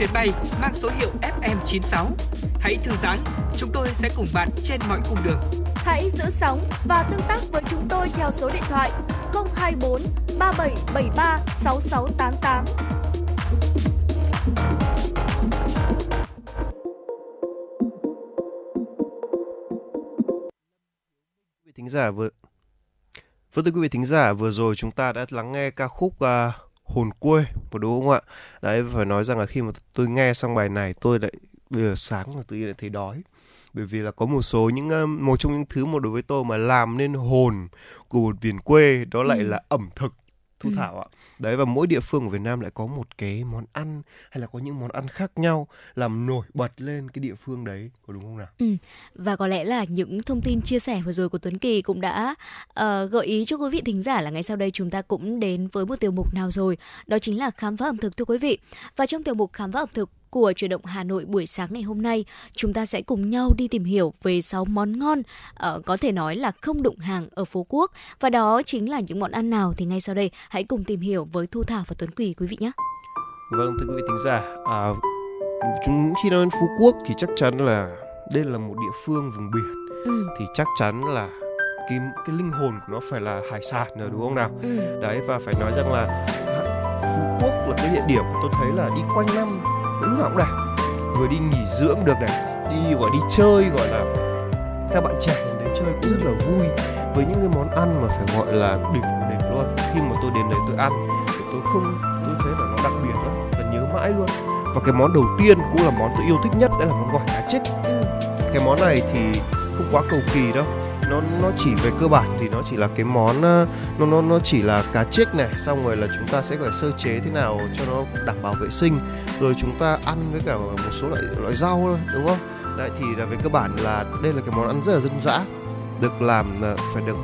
chuyến bay mang số hiệu FM96. Hãy thư giãn, chúng tôi sẽ cùng bạn trên mọi cung đường. Hãy giữ sóng và tương tác với chúng tôi theo số điện thoại 024 3773 6688. Quý thính giả vừa Vâng thưa quý vị thính giả, vừa rồi chúng ta đã lắng nghe ca khúc à, Hồn quê, có đúng không ạ? Đấy, phải nói rằng là khi mà tôi nghe xong bài này tôi lại bây giờ sáng là tự nhiên lại thấy đói. Bởi vì là có một số những một trong những thứ mà đối với tôi mà làm nên hồn của một miền quê đó lại Ừ. là ẩm thực Thu Ừ. Thảo ạ. Đấy và mỗi địa phương của Việt Nam lại có một cái món ăn hay là có những món ăn khác nhau làm nổi bật lên cái địa phương đấy, có đúng không nào? Và có lẽ là những thông tin chia sẻ vừa rồi của Tuấn Kỳ cũng đã ờ, gợi ý cho quý vị thính giả là ngay sau đây chúng ta cũng đến với một tiểu mục nào rồi. Đó chính là khám phá ẩm thực thưa quý vị. Và trong tiểu mục khám phá ẩm thực của chuyển động Hà Nội buổi sáng ngày hôm nay. Chúng ta sẽ cùng nhau đi tìm hiểu về 6 món ngon uh, có thể nói là không đụng hàng ở phố Quốc và đó chính là những món ăn nào thì ngay sau đây hãy cùng tìm hiểu với Thu Thảo và Tuấn Quỳ quý vị nhé. Vâng thưa quý vị thính giả, à, chúng khi nói đến Phú Quốc thì chắc chắn là đây là một địa phương vùng biển ừ. thì chắc chắn là cái cái linh hồn của nó phải là hải sản rồi đúng không nào? Ừ. Đấy và phải nói rằng là Phú Quốc là cái địa điểm tôi thấy là đi quanh năm lúc nào cũng đẹp vừa đi nghỉ dưỡng được này đi gọi đi chơi gọi là các bạn trẻ đến đấy chơi cũng rất là vui với những cái món ăn mà phải gọi là đỉnh đỉnh luôn. Khi mà tôi đến đấy tôi ăn thì tôi không tôi thấy là nó đặc biệt lắm và nhớ mãi luôn. Và cái món đầu tiên cũng là món tôi yêu thích nhất đấy là món gỏi cá trích ừ. cái món này thì không quá cầu kỳ đâu nó nó chỉ về cơ bản thì nó chỉ là cái món ờ, nó nó nó chỉ là cá trích này, xong rồi là chúng ta sẽ phải sơ chế thế nào cho nó đảm bảo vệ sinh. Rồi chúng ta ăn với cả một số loại loại rau thôi, đúng không? Đấy, thì là về cơ bản là đây là cái món ăn rất là dân dã, được làm ờ, phải được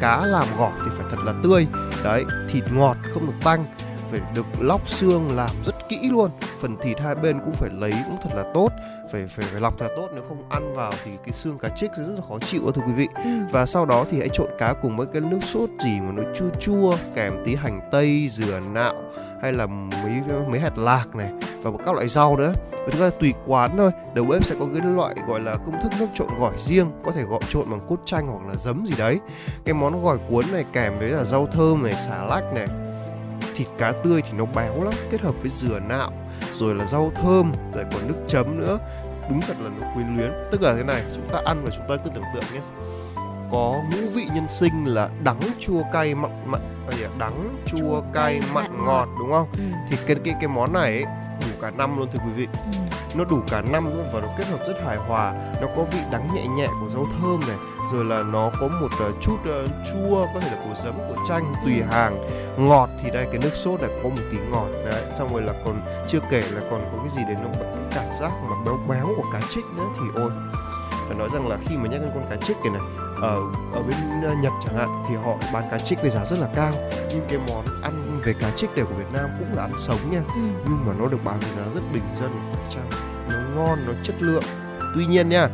cá làm gỏi thì phải thật là tươi. Đấy, thịt ngọt không được tanh, phải được lóc xương làm rất kỹ luôn phần thịt hai bên cũng phải lấy cũng thật là tốt. Phải phải phải lọc thật tốt nếu không ăn vào thì cái xương cá trích sẽ rất là khó chịu thưa quý vị. Ừ. và sau đó thì hãy trộn cá cùng với cái nước sốt gì mà nó chua chua kèm tí hành tây dừa nạo hay là mấy mấy hạt lạc này và các loại rau nữa. Và chúng ta tùy quán thôi đầu bếp sẽ có cái loại gọi là công thức nước trộn gỏi riêng có thể gọi trộn bằng cốt chanh hoặc là giấm gì đấy. Cái món gỏi cuốn này kèm với là rau thơm này xà lách này. Thịt cá tươi thì nó béo lắm kết hợp với dừa nạo rồi là rau thơm rồi còn nước chấm nữa. Đúng thật là nó quyến luyến. Tức là thế này chúng ta ăn và chúng ta cứ tưởng tượng nhé. Có ngũ vị nhân sinh là đắng chua cay mặn mặn à, đắng chua, chua cay mặn, mặn ngọt đúng không? ừ. thì cái cái cái món này ấy, đủ cả năm luôn thưa quý vị. Ừ. nó đủ cả năm luôn và nó kết hợp rất hài hòa. Nó có vị đắng nhẹ nhẹ của rau thơm này rồi là nó có một uh, chút uh, chua có thể là của giấm của chanh tùy hàng. Ngọt thì đây cái nước sốt này có một tí ngọt đấy. Xong rồi là còn chưa kể là còn có cái gì để nó cái cảm giác mà béo béo của cá trích nữa thì ôi. Phải nói rằng là khi mà nhắc đến con cá trích này này ở ở bên ờ, Nhật chẳng hạn thì họ bán cá trích với giá rất là cao. Nhưng cái món ăn về cá trích này của Việt Nam cũng là ăn sống nha. Ừ. nhưng mà nó được bán với giá rất bình dân trăm nó ngon nó chất lượng. Tuy nhiên nha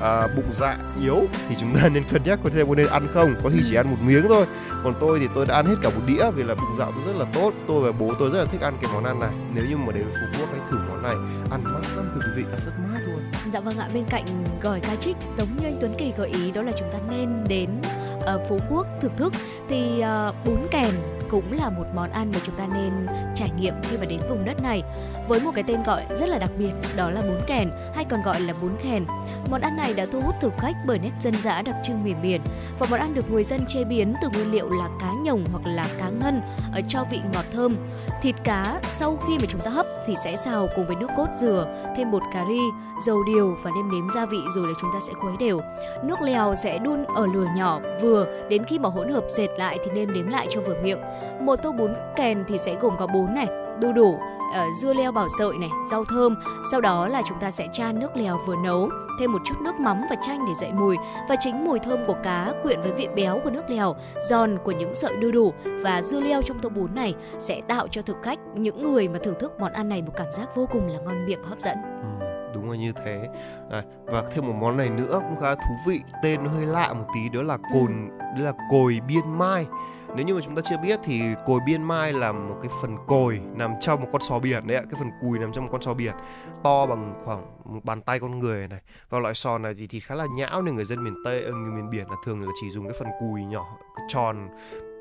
à, bụng dạ yếu thì chúng ta nên cân nhắc có thêm có nên ăn không. Có khi chỉ ừ. ăn một miếng thôi. Còn tôi thì tôi đã ăn hết cả một đĩa vì là bụng dạ tôi rất là tốt. Tôi và bố tôi rất là thích ăn cái món ăn này. Nếu như mà đến phú quốc hãy thử món này ăn mát lắm thưa quý vị ăn rất mát luôn. Dạ vâng ạ bên cạnh gỏi cá trích giống như anh Tuấn Kỳ gợi ý đó là chúng ta nên đến uh, phú quốc thưởng thức. Thì uh, bún kèn cũng là một món ăn mà chúng ta nên trải nghiệm khi mà đến vùng đất này với một cái tên gọi rất là đặc biệt đó là bún kèn hay còn gọi là bún kèn. Món ăn này đã thu hút thực khách bởi nét dân dã đặc trưng miền biển và món ăn được người dân chế biến từ nguyên liệu là cá nhồng hoặc là cá ngân ở cho vị ngọt thơm. Thịt cá sau khi mà chúng ta hấp thì sẽ xào cùng với nước cốt dừa, thêm bột cà ri, dầu điều và nêm nếm gia vị rồi là chúng ta sẽ khuấy đều. Nước lèo sẽ đun ở lửa nhỏ vừa đến khi mà hỗn hợp dệt lại thì nêm nếm lại cho vừa miệng. Một tô bún kèn thì sẽ gồm có bún này, đu đủ, uh, dưa leo bảo sợi này, rau thơm. Sau đó là chúng ta sẽ chan nước lèo vừa nấu, thêm một chút nước mắm và chanh để dậy mùi và chính mùi thơm của cá quyện với vị béo của nước lèo, giòn của những sợi đu đủ và dưa leo trong tô bún này sẽ tạo cho thực khách những người mà thưởng thức món ăn này một cảm giác vô cùng là ngon miệng hấp dẫn. Ừ, đúng là như thế à, và thêm một món này nữa cũng khá thú vị tên nó hơi lạ một tí đó là cồn đó là cồi biên mai nếu như mà chúng ta chưa biết thì cồi biên mai là một cái phần cồi nằm trong một con sò biển đấy ạ. Cái phần cùi nằm trong một con sò biển, to bằng khoảng một bàn tay con người này và loại sò này thì thịt khá là nhão nên người dân miền tây ở người miền biển là thường là chỉ dùng cái phần cùi nhỏ, tròn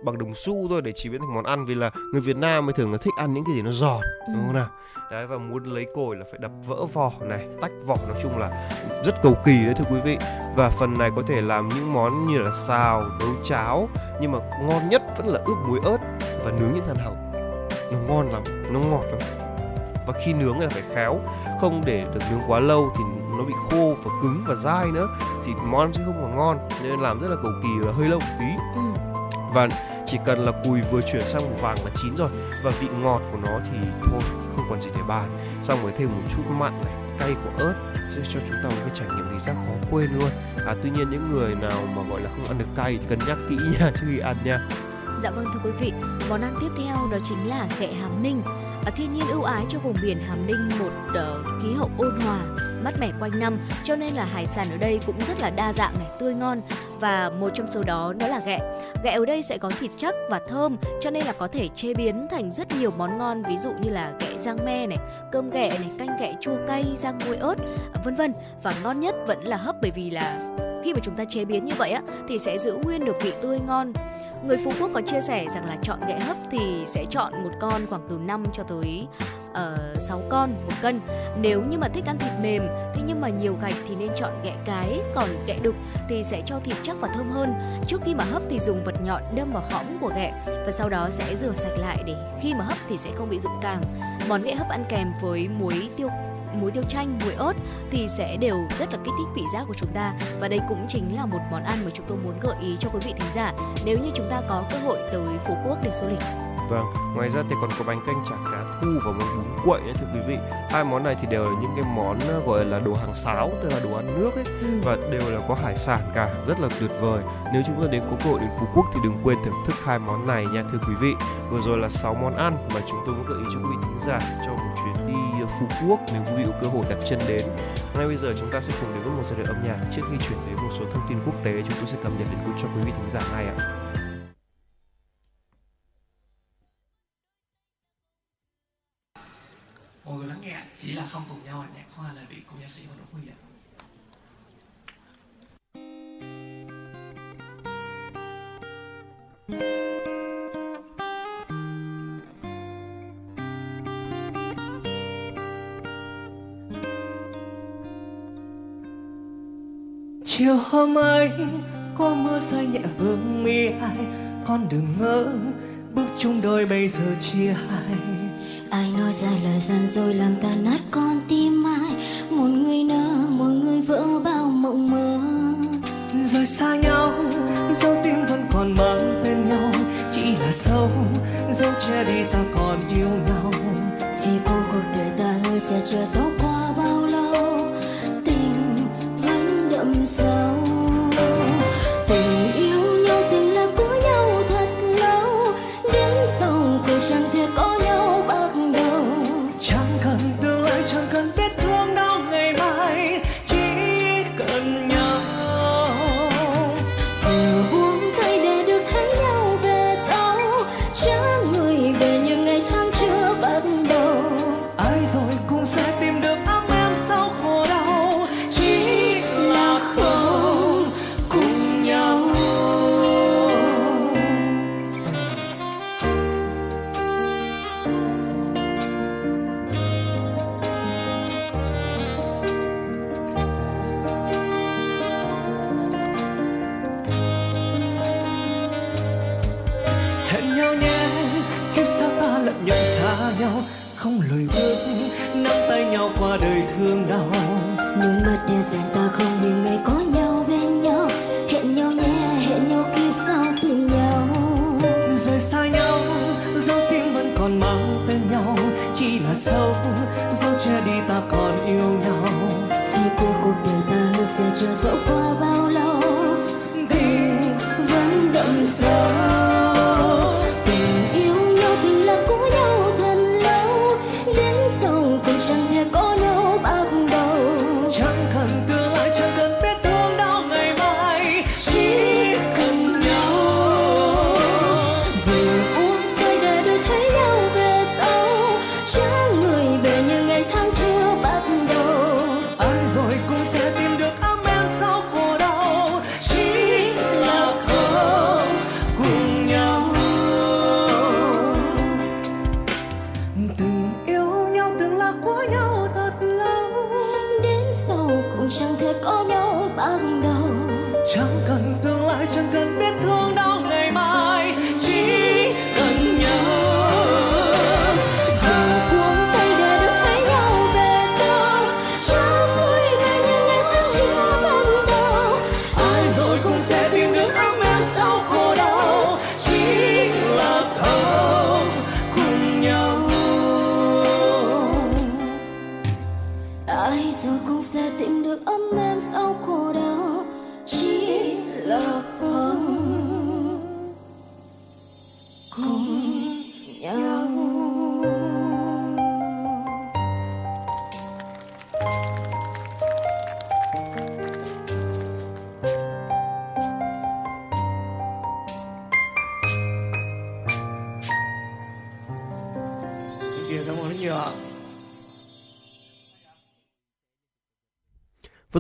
bằng đồng xu thôi để chế biến thành món ăn vì là người Việt Nam mới thường là thích ăn những cái gì nó giòn ừ. đúng không nào? Đấy và muốn lấy cồi là phải đập vỡ vỏ này tách vỏ nói chung là rất cầu kỳ đấy thưa quý vị. Và phần này có thể làm những món như là xào nấu cháo nhưng mà ngon nhất vẫn là ướp muối ớt và nướng những thần hồng nó ngon lắm nó ngọt lắm. Và khi nướng là phải khéo không để được nướng quá lâu thì nó bị khô và cứng và dai nữa thì món sẽ không còn ngon nên làm rất là cầu kỳ và hơi lâu một tí. Ừ. Và chỉ cần là cùi vừa chuyển sang màu vàng là chín rồi. Và vị ngọt của nó thì thôi không còn gì để bàn. Xong rồi thêm một chút mặn này cay của ớt sẽ cho chúng ta một cái trải nghiệm vị giác khó quên luôn. À tuy nhiên những người nào mà gọi là không ăn được cay thì cân nhắc kỹ nha trước khi ăn nha. Dạ vâng thưa quý vị, món ăn tiếp theo đó chính là ghẹ hàm ninh. Thiên nhiên ưu ái cho vùng biển Hàm Ninh một uh, khí hậu ôn hòa, mát mẻ quanh năm cho nên là hải sản ở đây cũng rất là đa dạng này, tươi ngon và một trong số đó đó là ghẹ. Ghẹ ở đây sẽ có thịt chắc và thơm cho nên là có thể chế biến thành rất nhiều món ngon ví dụ như là ghẹ rang me này, cơm ghẹ này, canh ghẹ chua cay, rang muối ớt, vân vân. Và ngon nhất vẫn là hấp bởi vì là khi mà chúng ta chế biến như vậy á thì sẽ giữ nguyên được vị tươi ngon người Phú Quốc có chia sẻ rằng là chọn ghẹ hấp thì sẽ chọn một con khoảng từ 5 cho tới ờ, uh, 6 con một cân. Nếu như mà thích ăn thịt mềm thế nhưng mà nhiều gạch thì nên chọn ghẹ cái còn ghẹ đục thì sẽ cho thịt chắc và thơm hơn. Trước khi mà hấp thì dùng vật nhọn đâm vào hõm của ghẹ và sau đó sẽ rửa sạch lại để khi mà hấp thì sẽ không bị rụng càng. Món ghẹ hấp ăn kèm với muối tiêu muối tiêu chanh, muối ớt thì sẽ đều rất là kích thích vị giác của chúng ta và đây cũng chính là một món ăn mà chúng tôi muốn gợi ý cho quý vị thính giả nếu như chúng ta có cơ hội tới Phú Quốc để du lịch. Vâng, ngoài ra thì còn có bánh canh chả cá thu và món bún quậy nữa thưa quý vị. Hai món này thì đều là những cái món ờ, gọi là đồ hàng sáo, tức là đồ ăn nước ấy ừ. và đều là có hải sản cả, rất là tuyệt vời. Nếu chúng ta đến có cơ hội đến Phú Quốc thì đừng quên thưởng thức hai món này nha thưa quý vị. Vừa rồi là 6 món ăn mà chúng tôi muốn gợi ý cho quý vị thính giả một chuyến đi Phú Quốc nếu quý vị có cơ hội đặt chân đến. Ngay bây giờ chúng ta sẽ cùng đến với một giai đoạn âm nhạc trước khi chuyển đến một số thông tin quốc tế chúng tôi sẽ cập nhật đến cho quý vị thính giả ngay ạ. mọi người lắng nghe chỉ là không cùng nhau nhạc hoa là vì cô nhạc sĩ Hoàng Đỗ Huy ạ chiều hôm ấy có mưa rơi nhẹ vương mi ai con đừng ngỡ bước chung đôi bây giờ chia hai. Ai nói ra lời gian rồi làm ta nát con tim ai một người nỡ một người vỡ bao mộng mơ. Rồi xa nhau dấu tim vẫn còn mang tên nhau chỉ là dấu dấu che đi ta còn yêu nhau. Vì cô cuộc đời ta hơi sẽ chờ dấu hẹn nhau nhé. Kiếp sau ta lận nhận xa nhau không lời bước nắm tay nhau qua đời thương đau. Nỗi mất e rằng ta không những ngày có nhau bên nhau. Hẹn nhau nhé hẹn nhau khi sau tìm nhau. Rời xa nhau dấu tim vẫn còn mang tên nhau. Chỉ là sâu dấu che đi ta còn yêu nhau. Vì cô cuộc đời ta hứa sẽ chưa dẫu qua.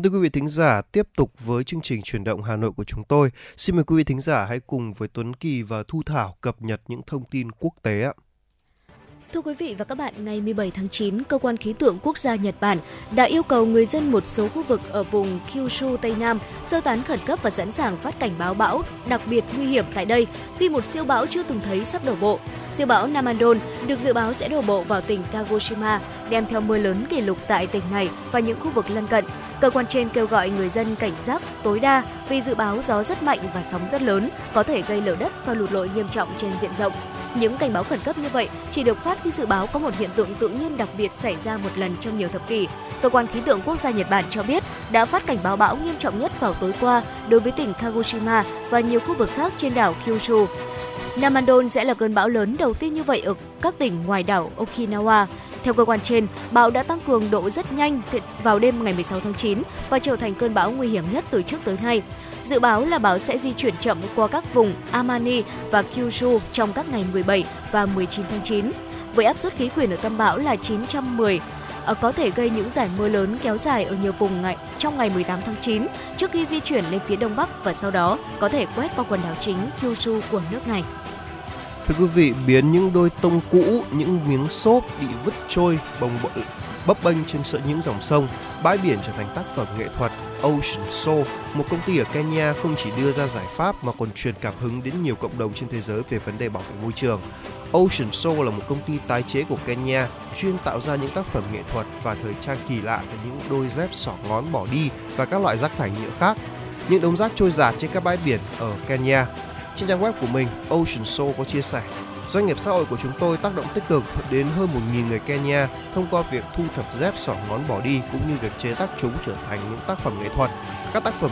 Thưa quý vị thính giả, tiếp tục với chương trình chuyển động Hà Nội của chúng tôi. Xin mời quý vị thính giả hãy cùng với Tuấn Kỳ và Thu Thảo cập nhật những thông tin quốc tế ạ. Thưa quý vị và các bạn, ngày 17 tháng 9, Cơ quan Khí tượng Quốc gia Nhật Bản đã yêu cầu người dân một số khu vực ở vùng Kyushu Tây Nam sơ tán khẩn cấp và sẵn sàng phát cảnh báo bão đặc biệt nguy hiểm tại đây khi một siêu bão chưa từng thấy sắp đổ bộ. Siêu bão Namandon được dự báo sẽ đổ bộ vào tỉnh Kagoshima, đem theo mưa lớn kỷ lục tại tỉnh này và những khu vực lân cận. Cơ quan trên kêu gọi người dân cảnh giác tối đa vì dự báo gió rất mạnh và sóng rất lớn, có thể gây lở đất và lụt lội nghiêm trọng trên diện rộng. Những cảnh báo khẩn cấp như vậy chỉ được phát khi dự báo có một hiện tượng tự nhiên đặc biệt xảy ra một lần trong nhiều thập kỷ. Cơ quan khí tượng quốc gia Nhật Bản cho biết đã phát cảnh báo bão nghiêm trọng nhất vào tối qua đối với tỉnh Kagoshima và nhiều khu vực khác trên đảo Kyushu. Namandon sẽ là cơn bão lớn đầu tiên như vậy ở các tỉnh ngoài đảo Okinawa. Theo cơ quan trên, bão đã tăng cường độ rất nhanh vào đêm ngày 16 tháng 9 và trở thành cơn bão nguy hiểm nhất từ trước tới nay. Dự báo là bão sẽ di chuyển chậm qua các vùng Amani và Kyushu trong các ngày 17 và 19 tháng 9. Với áp suất khí quyển ở tâm bão là 910 ờ, có thể gây những giải mưa lớn kéo dài ở nhiều vùng ngày trong ngày 18 tháng 9 trước khi di chuyển lên phía đông bắc và sau đó có thể quét qua quần đảo chính Kyushu của nước này. Thưa quý vị, biến những đôi tông cũ, những miếng xốp bị vứt trôi bồng bội bấp bênh trên sợ những dòng sông, bãi biển trở thành tác phẩm nghệ thuật Ocean Soul, một công ty ở Kenya không chỉ đưa ra giải pháp mà còn truyền cảm hứng đến nhiều cộng đồng trên thế giới về vấn đề bảo vệ môi trường. Ocean Soul là một công ty tái chế của Kenya chuyên tạo ra những tác phẩm nghệ thuật và thời trang kỳ lạ từ những đôi dép sỏ ngón bỏ đi và các loại rác thải nhựa khác. Những đống rác trôi giạt trên các bãi biển ở Kenya trên trang web của mình, Ocean Soul có chia sẻ Doanh nghiệp xã hội của chúng tôi tác động tích cực đến hơn 1.000 người Kenya thông qua việc thu thập dép sỏ ngón bỏ đi cũng như việc chế tác chúng trở thành những tác phẩm nghệ thuật. Các tác phẩm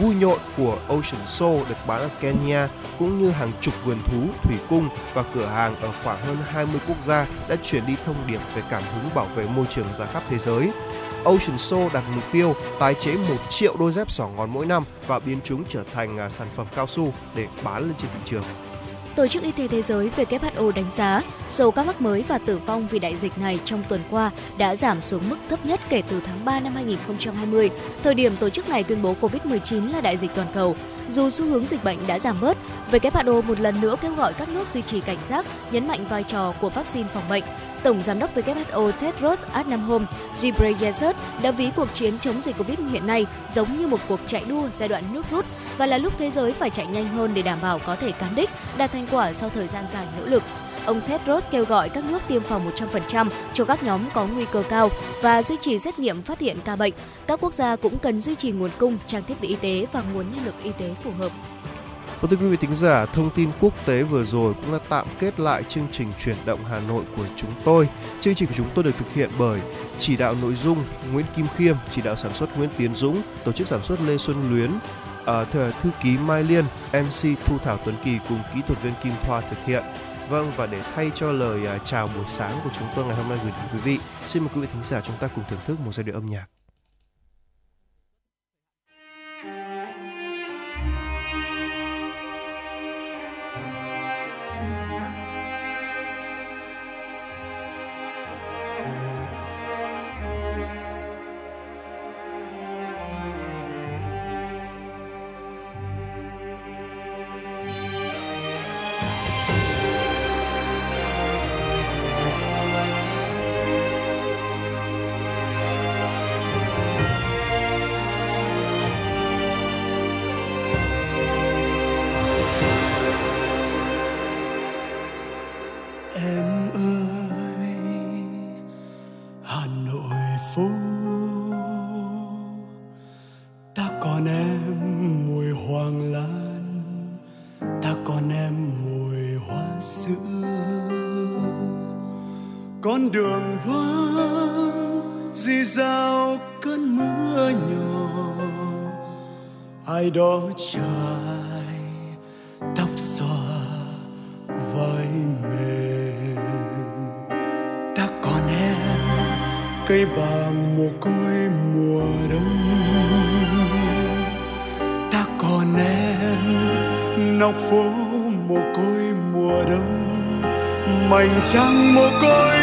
vui nhộn của Ocean Soul được bán ở Kenya cũng như hàng chục vườn thú, thủy cung và cửa hàng ở khoảng hơn 20 quốc gia đã chuyển đi thông điệp về cảm hứng bảo vệ môi trường ra khắp thế giới. Ocean Soul đặt mục tiêu tái chế 1 triệu đôi dép sỏ ngón mỗi năm và biến chúng trở thành à, sản phẩm cao su để bán lên trên thị trường. Tổ chức Y tế Thế giới WHO đánh giá số ca mắc mới và tử vong vì đại dịch này trong tuần qua đã giảm xuống mức thấp nhất kể từ tháng 3 năm 2020, thời điểm tổ chức này tuyên bố COVID-19 là đại dịch toàn cầu. Dù xu hướng dịch bệnh đã giảm bớt, WHO một lần nữa kêu gọi các nước duy trì cảnh giác, nhấn mạnh vai trò của vaccine phòng bệnh. Tổng giám đốc WHO Tedros Adhanom Ghebreyesus đã ví cuộc chiến chống dịch Covid hiện nay giống như một cuộc chạy đua giai đoạn nước rút và là lúc thế giới phải chạy nhanh hơn để đảm bảo có thể cán đích, đạt thành quả sau thời gian dài nỗ lực. Ông Tedros kêu gọi các nước tiêm phòng 100% cho các nhóm có nguy cơ cao và duy trì xét nghiệm phát hiện ca bệnh. Các quốc gia cũng cần duy trì nguồn cung trang thiết bị y tế và nguồn nhân lực y tế phù hợp. Vâng thưa quý vị thính giả, thông tin quốc tế vừa rồi cũng đã tạm kết lại chương trình chuyển động Hà Nội của chúng tôi. Chương trình của chúng tôi được thực hiện bởi chỉ đạo nội dung Nguyễn Kim Khiêm, chỉ đạo sản xuất Nguyễn Tiến Dũng, tổ chức sản xuất Lê Xuân Luyến, uh, thư ký Mai Liên, MC Thu Thảo Tuấn Kỳ cùng kỹ thuật viên Kim Thoa thực hiện. Vâng và để thay cho lời uh, chào buổi sáng của chúng tôi ngày hôm nay gửi đến quý vị, xin mời quý vị thính giả chúng ta cùng thưởng thức một giai điệu âm nhạc. con đường vắng di dao cơn mưa nhỏ. Ai đó trải tóc xòa vai mềm. Ta còn em, cây bàng mồ côi mùa đông. Ta còn em nóc phố mồ côi mùa đông. Mảnh trăng mồ côi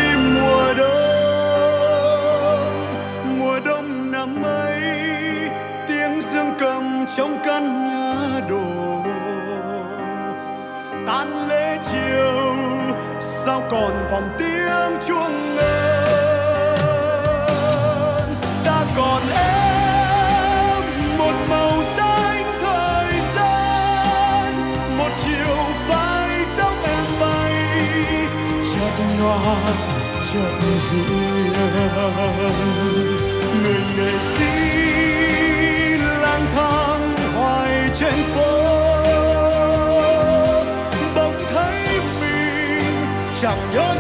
nghệ sĩ lang thang hoài trên phố. Bỗng thấy mình chẳng nhớ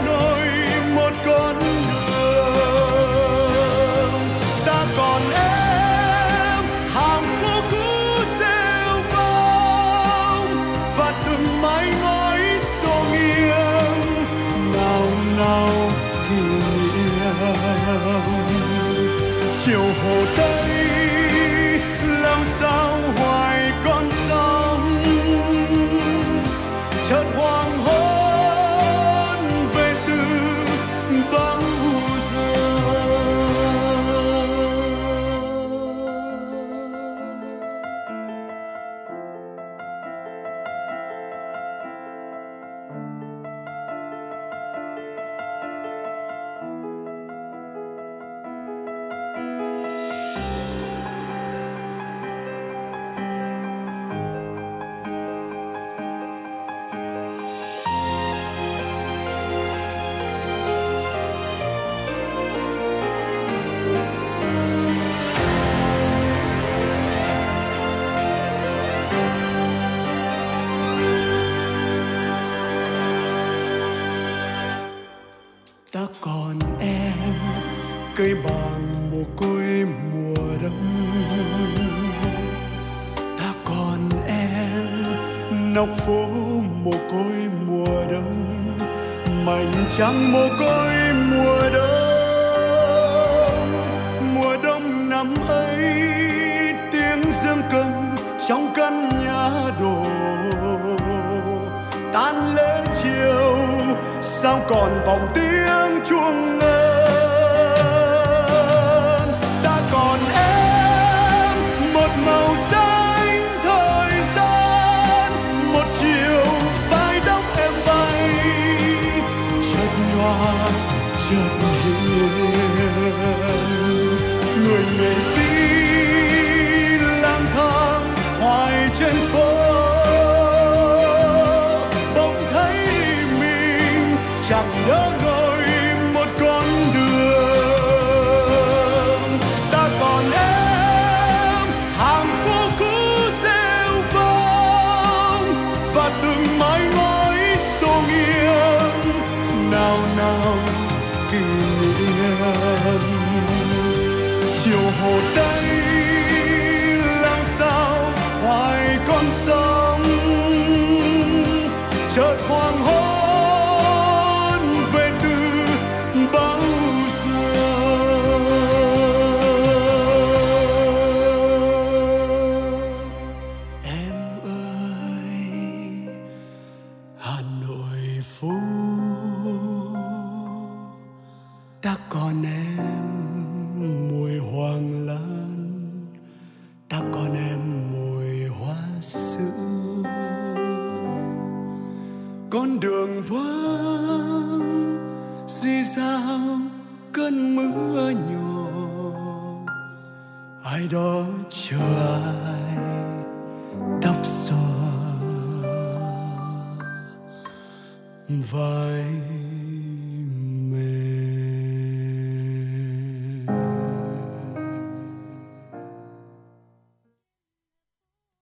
sao còn vòng tiếng chuông ngân ta còn em, một màu xanh thời gian, một chiều phai đóng em bay. Chợt nhòa, chợt